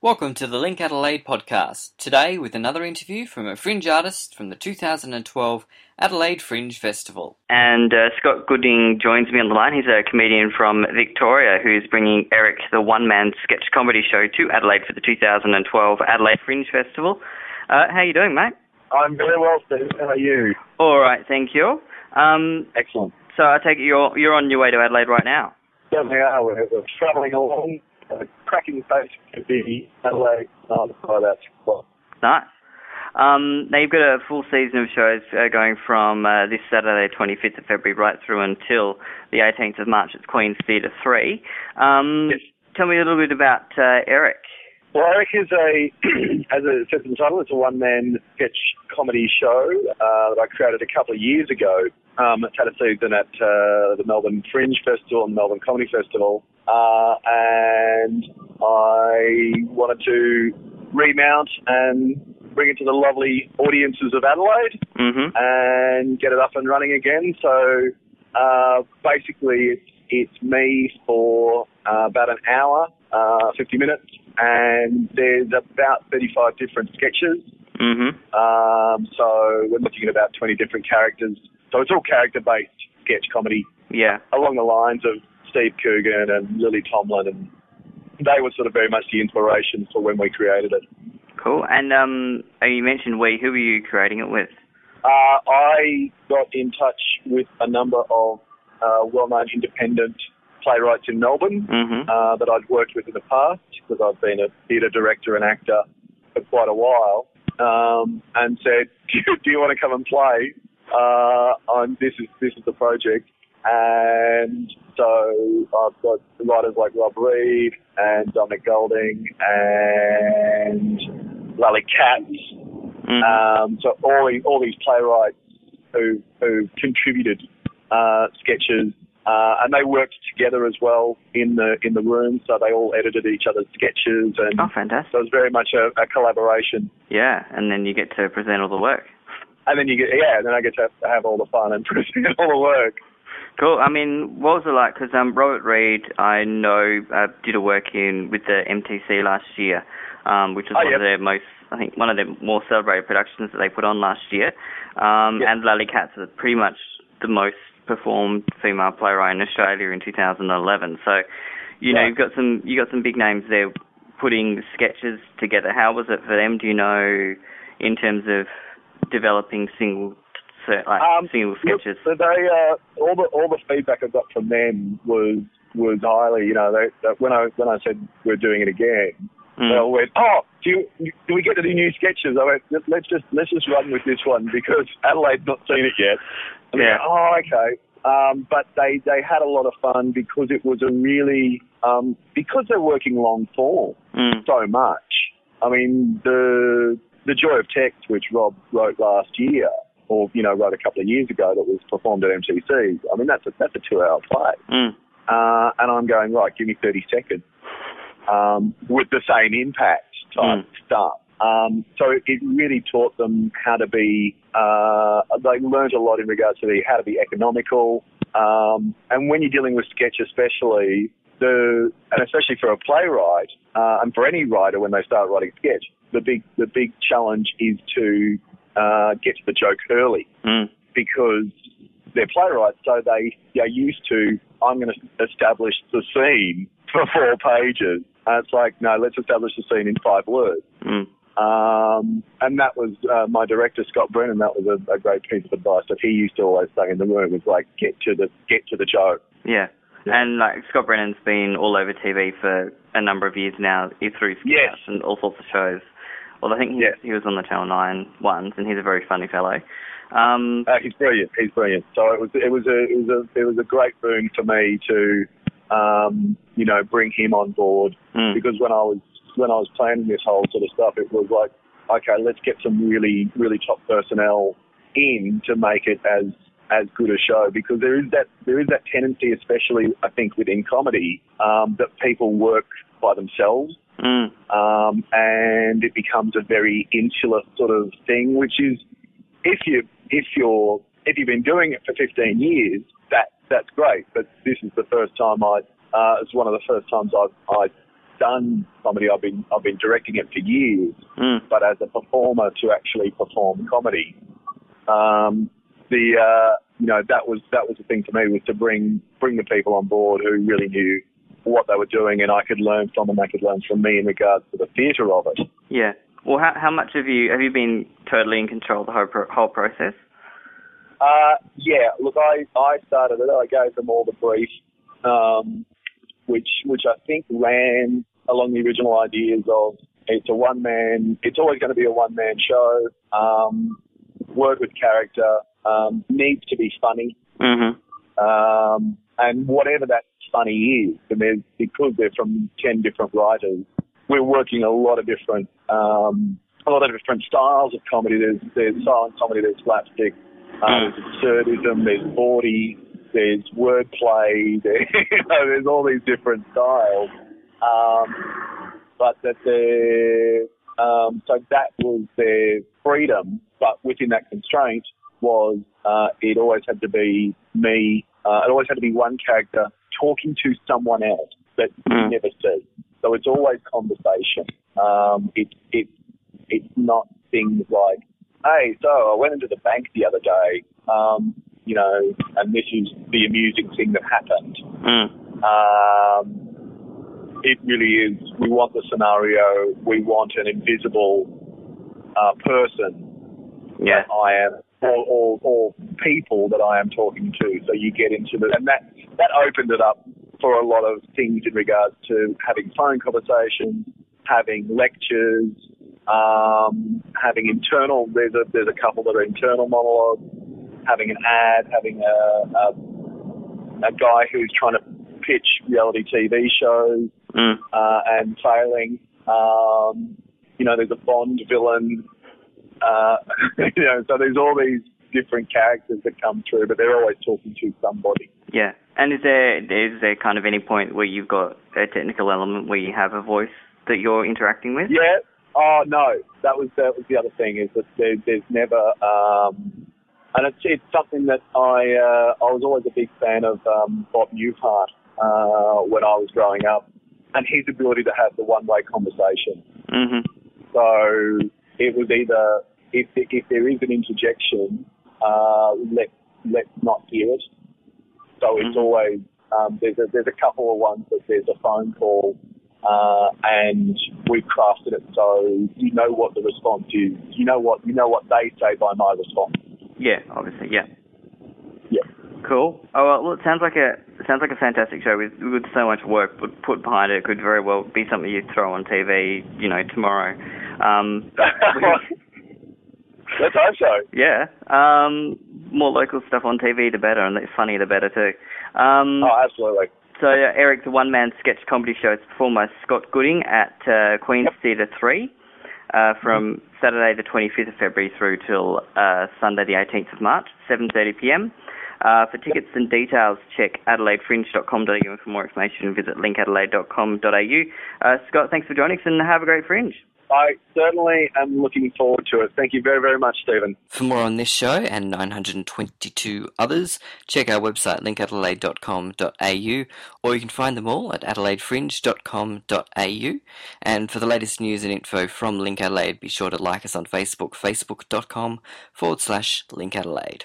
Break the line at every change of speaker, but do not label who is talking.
Welcome to the Link Adelaide podcast. Today, with another interview from a fringe artist from the 2012 Adelaide Fringe Festival.
And uh, Scott Gooding joins me on the line. He's a comedian from Victoria who's bringing Eric, the one man sketch comedy show, to Adelaide for the 2012 Adelaide Fringe Festival. Uh, how are you doing, mate?
I'm very well, Steve. How are you?
All right, thank you. Um,
Excellent.
so I take it you're you're on your way to Adelaide right now.
Certainly are. We're, we're travelling along. Uh, cracking pace to be Adelaide um, by about six.
Nice. Um, now you've got a full season of shows uh, going from uh, this Saturday, 25th of February, right through until the 18th of March at Queen's Theatre 3. Um,
Yes.
Tell me a little bit about uh, Eric.
Well, Eric is a, as it says in the title, it's a one-man sketch comedy show uh, that I created a couple of years ago. Um, it's had a season at uh, the Melbourne Fringe Festival and the Melbourne Comedy Festival, uh, and I wanted to remount and bring it to the lovely audiences of Adelaide.
Mm-hmm.
and get it up and running again. So uh, basically, it's it's me for uh, about an hour, uh, 50 minutes, and there's about 35 different sketches.
Mm-hmm.
Um, so we're looking at about 20 different characters. So it's all character-based sketch comedy
Yeah.
along the lines of Steve Coogan and Lily Tomlin, and they were sort of very much the inspiration for when we created it.
Cool. And um, you mentioned we. Who were you creating it with?
Uh, I got in touch with a number of uh, well-known independent playwrights in Melbourne
Mm-hmm.
uh, that I'd worked with in the past because I've been a theatre director and actor for quite a while, um, and said, "Do you, do you want to come and play? Uh, I'm, this is this is the project." And so I've got writers like Rob Reid and Dominic Golding and Lally Katz
Mm-hmm.
um, so all these, all these playwrights who who contributed uh, sketches, uh, and they worked together as well in the in the room. So they all edited each other's sketches, and
oh, fantastic.
so it was very much a, a collaboration.
Yeah. And then you get to present all the work.
And then you get yeah, and then I get to have all the fun and present all the work.
Cool. I mean, what was it like? Because um, Robert Reid, I know, uh, did a work in with the MTC last year, um, which was
Oh,
one
yep.
of their most, I think, one of their more celebrated productions that they put on last year. Um,
Yep.
And Lally Katz was pretty much the most performed female playwright in Australia in 2011. So, you know,
Right.
you've got some, you got some big names there putting sketches together. How was it for them? Do you know, in terms of developing single, so, like
Um,
single sketches?
Look, so they uh, all the all the feedback I got from them was was highly. You know, they, that when I when I said we're doing it again,
Mm.
They all went, oh, do you, do we get the new sketches? I went, "Let- let's just let's just run with this one because Adelaide's not seen it yet. And they
Yeah.
went, oh, okay. Um, but they they had a lot of fun because it was a really um, because they're working long form
Mm.
so much. I mean, the the Joy of Text, which Rob wrote last year, or you know, wrote a couple of years ago, that was performed at MCC. I mean, that's a that's a two hour play.
Mm.
Uh, and I'm going, right, give me 30 seconds um, with the same impact type
Mm.
stuff. Um, so it, it really taught them how to be, uh, they learned a lot in regards to the, how to be economical. Um, and when you're dealing with sketch especially, the, and especially for a playwright, uh, and for any writer when they start writing sketch, the big, the big challenge is to, uh, get to the joke early
Mm.
because they're playwrights, so they are used to, I'm going to establish the scene for four pages. And it's like, no, let's establish the scene in five words.
Mm.
Um, and that was uh, my director, Scott Brennan. That was a, a great piece of advice that he used to always say in the room was like, get to the get to the joke.
Yeah.
Yeah.
And like Scott Brennan's been all over TV for a number of years now, through
Yes.
and all sorts of shows. Well, I think he,
Yes.
he was on the Channel Nine once, and he's a very funny fellow. Um,
Uh, he's brilliant. He's brilliant. So it was it was a it was a it was a great boon for me to, um, you know, bring him on board
mm,
because when I was when I was planning this whole sort of stuff, it was like, okay, let's get some really really top personnel in to make it as as good a show because there is that there is that tendency, especially I think within comedy, um, that people work by themselves
mm,
um, and it becomes a very insular sort of thing, which is if you if you're if you've been doing it for 15 years, that that's great. But this is the first time I uh, it's one of the first times I've I done comedy. I've been I've been directing it for years,
Mm.
but as a performer to actually perform comedy, um, the uh, you know that was that was the thing for me was to bring bring the people on board who really knew what they were doing, and I could learn from them. They could learn from me in regards to the theatre of it.
Yeah. Well, how how much have you have you been totally in control of the whole pro- whole process?
Uh, yeah, look, I, I started it. I gave them all the brief, um, which which I think ran along the original ideas of it's a one man. It's always going to be a one man show. Um, work with character. Um, needs to be funny.
Mhm.
Um, and whatever that funny is, and there's, because they're from 10 different writers, we're working a lot of different, um, a lot of different styles of comedy. There's, there's silent comedy, there's slapstick, uh, there's absurdism, there's bawdy, there's wordplay, there, you know, there's all these different styles. Um, but that they're, um, so that was their freedom, but within that constraint was, uh, it always had to be me, uh, it always had to be one character talking to someone else that you
Mm.
never see. So it's always conversation. Um, it, it, it's not things like, hey, so I went into the bank the other day, um, you know, and this is the amusing thing that happened.
Mm.
Um, it really is. We want the scenario. We want an invisible uh, person
Yeah.
that I am, or, or, or people that I am talking to. So you get into the, and that that opened it up for a lot of things in regards to having phone conversations, having lectures, um, having internal. There's a there's a couple that are internal monologues, having an ad, having a, a a guy who's trying to pitch reality TV shows
Mm.
uh, and failing. Um, you know, there's a Bond villain. Uh, you know, so there's all these different characters that come through, but they're always talking to somebody.
Yeah. And is there is there kind of any point where you've got a technical element where you have a voice that you're interacting with?
Yeah. Oh no, that was that was the other thing is that there, there's never, um, and it's it's something that I uh, I was always a big fan of um, Bob Newhart uh, when I was growing up, and his ability to have the one way conversation.
Mhm.
So it was either if if there is an interjection, uh, let let's not hear it. So it's
Mhm.
always um, there's a there's a couple of ones that there's a phone call, uh, and we've crafted it so you know what the response is. You know what you know what they say by my response.
Yeah. Obviously. Yeah.
Yeah.
Cool. Oh well, it sounds like a it sounds like a fantastic show with with so much work put put behind it. It could very well be something you throw on TV, you know, tomorrow. Um, but
Let's hope so.
yeah. Um, more local stuff on TV, the better, and the funnier, the better too. Um,
Oh, absolutely.
So uh, Eric, the one-man sketch comedy show is performed by Scott Gooding at uh, Queen's Theatre 3 uh, from Saturday the 25th of February through till uh, Sunday the 18th of March, 7.30pm. Uh, for tickets and details, check adelaidefringe.com.au and for more information, visit linkadelaide.com.au. Uh, Scott, thanks for joining us and have a great fringe.
I certainly am looking forward to it. Thank you very, very much, Stephen.
For more on this show and 922 others, check our website linkadelaide.com.au or you can find them all at adelaidefringe.com.au. And for the latest news and info from Link Adelaide, be sure to like us on Facebook, facebook.com forward slash Link Adelaide.